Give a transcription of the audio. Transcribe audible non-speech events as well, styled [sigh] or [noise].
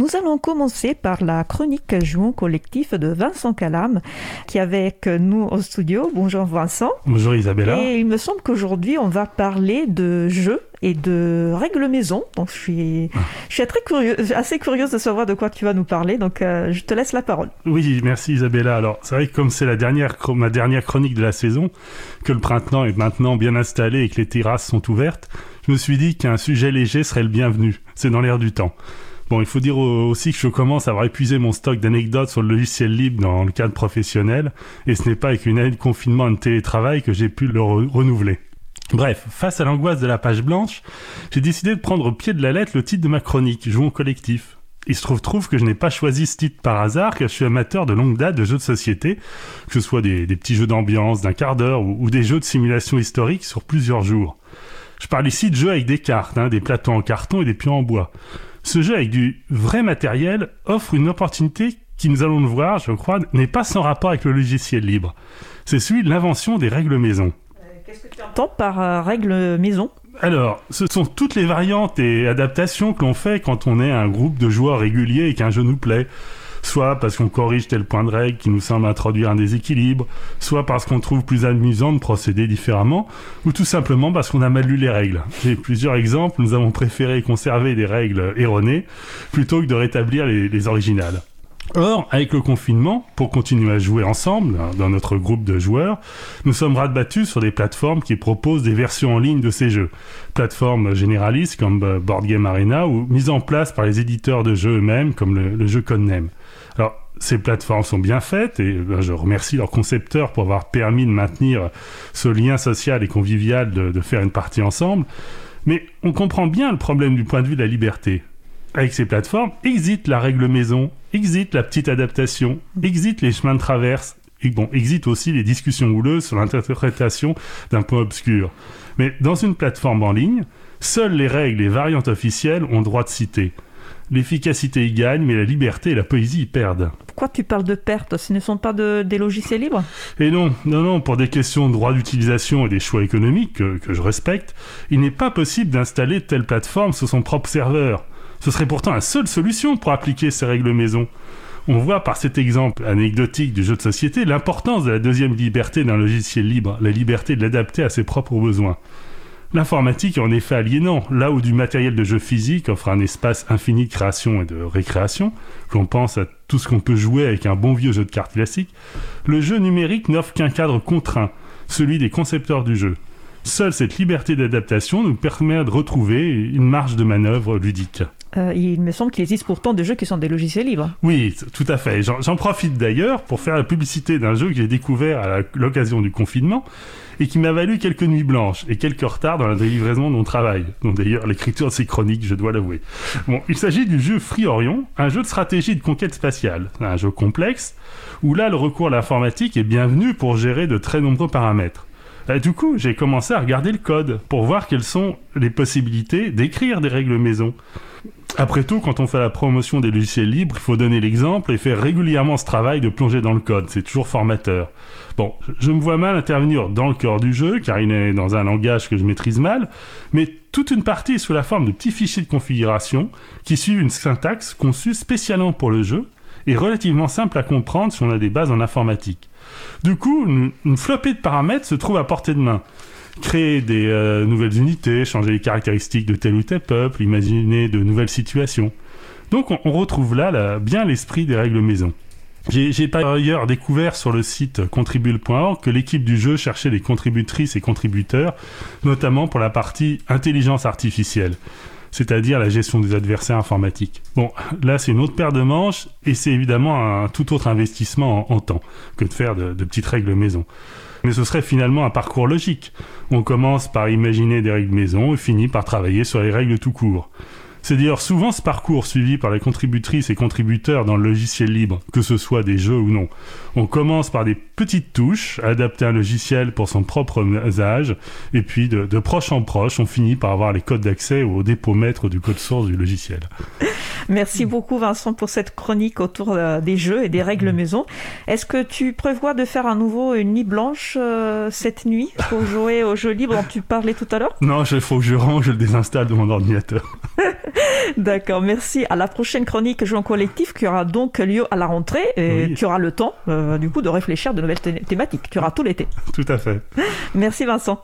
Nous allons commencer par la chronique Jouons collectif de Vincent Calam, qui est avec nous au studio. Bonjour Vincent. Bonjour Isabella. Et il me semble qu'aujourd'hui, on va parler de jeux et de règles maison. Donc je suis, je suis très curieuse, assez curieuse de savoir de quoi tu vas nous parler. Donc euh, je te laisse la parole. Oui, merci Isabella. Alors c'est vrai que comme c'est la dernière, ma dernière chronique de la saison, que le printemps est maintenant bien installé et que les terrasses sont ouvertes, je me suis dit qu'un sujet léger serait le bienvenu. C'est dans l'air du temps. Bon, il faut dire aussi que je commence à avoir épuisé mon stock d'anecdotes sur le logiciel libre dans le cadre professionnel, et ce n'est pas avec une année de confinement et de télétravail que j'ai pu le renouveler. Bref, face à l'angoisse de la page blanche, j'ai décidé de prendre au pied de la lettre le titre de ma chronique, Jouons collectif. Il se trouve, trouve que je n'ai pas choisi ce titre par hasard, car je suis amateur de longue date de jeux de société, que ce soit des, petits jeux d'ambiance d'un quart d'heure ou, des jeux de simulation historique sur plusieurs jours. Je parle ici de jeux avec des cartes, hein, des plateaux en carton et des pions en bois. Ce jeu avec du vrai matériel offre une opportunité qui, nous allons le voir, je crois, n'est pas sans rapport avec le logiciel libre. C'est celui de l'invention des règles maison. Euh, qu'est-ce que tu entends par euh, règles maison? Alors, ce sont toutes les variantes et adaptations que l'on fait quand on est un groupe de joueurs réguliers et qu'un jeu nous plaît soit parce qu'on corrige tel point de règle qui nous semble introduire un déséquilibre, soit parce qu'on trouve plus amusant de procéder différemment, ou tout simplement parce qu'on a mal lu les règles. J'ai plusieurs exemples, nous avons préféré conserver des règles erronées plutôt que de rétablir les, originales. Or, avec le confinement, pour continuer à jouer ensemble, hein, dans notre groupe de joueurs, nous sommes rabattus sur des plateformes qui proposent des versions en ligne de ces jeux. Plateformes généralistes comme euh, Board Game Arena ou mises en place par les éditeurs de jeux eux-mêmes comme le, jeu Codename. Alors, ces plateformes sont bien faites et ben, je remercie leurs concepteurs pour avoir permis de maintenir ce lien social et convivial de, faire une partie ensemble. Mais on comprend bien le problème du point de vue de la liberté. Avec ces plateformes, exit la règle maison, exit la petite adaptation, exit les chemins de traverse, et bon, exit aussi les discussions houleuses sur l'interprétation d'un point obscur. Mais dans une plateforme en ligne, seules les règles et variantes officielles ont droit de citer. L'efficacité y gagne, mais la liberté et la poésie y perdent. Pourquoi tu parles de perte Ce ne sont pas des logiciels libres Et non, non, non, pour des questions de droit d'utilisation et des choix économiques que, que je respecte, il n'est pas possible d'installer telle plateforme sur son propre serveur. Ce serait pourtant la seule solution pour appliquer ces règles maison. On voit par cet exemple anecdotique du jeu de société l'importance de la deuxième liberté d'un logiciel libre, la liberté de l'adapter à ses propres besoins. L'informatique est en effet aliénant, là où du matériel de jeu physique offre un espace infini de création et de récréation, qu'on pense à tout ce qu'on peut jouer avec un bon vieux jeu de cartes classique, le jeu numérique n'offre qu'un cadre contraint, celui des concepteurs du jeu. Seule cette liberté d'adaptation nous permet de retrouver une marge de manœuvre ludique. Euh, il me semble qu'il existe pourtant des jeux qui sont des logiciels libres. Oui, tout à fait. J'en profite d'ailleurs pour faire la publicité d'un jeu que j'ai découvert à l'occasion du confinement et qui m'a valu quelques nuits blanches et quelques retards dans la livraison de mon travail. Donc d'ailleurs l'écriture de ces chroniques, je dois l'avouer. Bon, il s'agit du jeu Free Orion, un jeu de stratégie de conquête spatiale, un jeu complexe où là le recours à l'informatique est bienvenu pour gérer de très nombreux paramètres. Euh, du coup, j'ai commencé à regarder le code pour voir quelles sont les possibilités d'écrire des règles maison. Après tout, quand on fait la promotion des logiciels libres, il faut donner l'exemple et faire régulièrement ce travail de plonger dans le code. C'est toujours formateur. Bon, je me vois mal intervenir dans le cœur du jeu, car il est dans un langage que je maîtrise mal, mais toute une partie est sous la forme de petits fichiers de configuration qui suivent une syntaxe conçue spécialement pour le jeu et relativement simple à comprendre si on a des bases en informatique. Du coup, une, flopée de paramètres se trouve à portée de main créer des euh, nouvelles unités, changer les caractéristiques de tel ou tel peuple, imaginer de nouvelles situations. Donc on, retrouve là, bien l'esprit des règles maison. J'ai par ailleurs découvert sur le site contribule.org que l'équipe du jeu cherchait des contributrices et contributeurs, notamment pour la partie intelligence artificielle, c'est-à-dire la gestion des adversaires informatiques. Bon, là c'est une autre paire de manches et c'est évidemment un tout autre investissement en, temps que de faire de petites règles maison. Mais ce serait finalement un parcours logique. On commence par imaginer des règles maison et finit par travailler sur les règles tout court. C'est d'ailleurs souvent ce parcours suivi par les contributrices et contributeurs dans le logiciel libre, que ce soit des jeux ou non. On commence par des petites touches, adapter un logiciel pour son propre usage, et puis de, de proche en proche, on finit par avoir les codes d'accès au dépôt maître du code source du logiciel. [laughs] Merci beaucoup Vincent pour cette chronique autour euh, des jeux et des règles maison. Est-ce que tu prévois de faire à nouveau une nuit blanche euh, cette nuit pour jouer aux jeux libres dont tu parlais tout à l'heure? Non, il faut que je range, je le désinstalle de mon ordinateur. [laughs] [laughs] D'accord, merci. À la prochaine chronique Jouons collectif qui aura donc lieu à la rentrée et Oui. tu auras le temps, euh, du coup, de réfléchir à de nouvelles thé- thématiques. Tu auras tout l'été. Tout à fait. [laughs] Merci Vincent.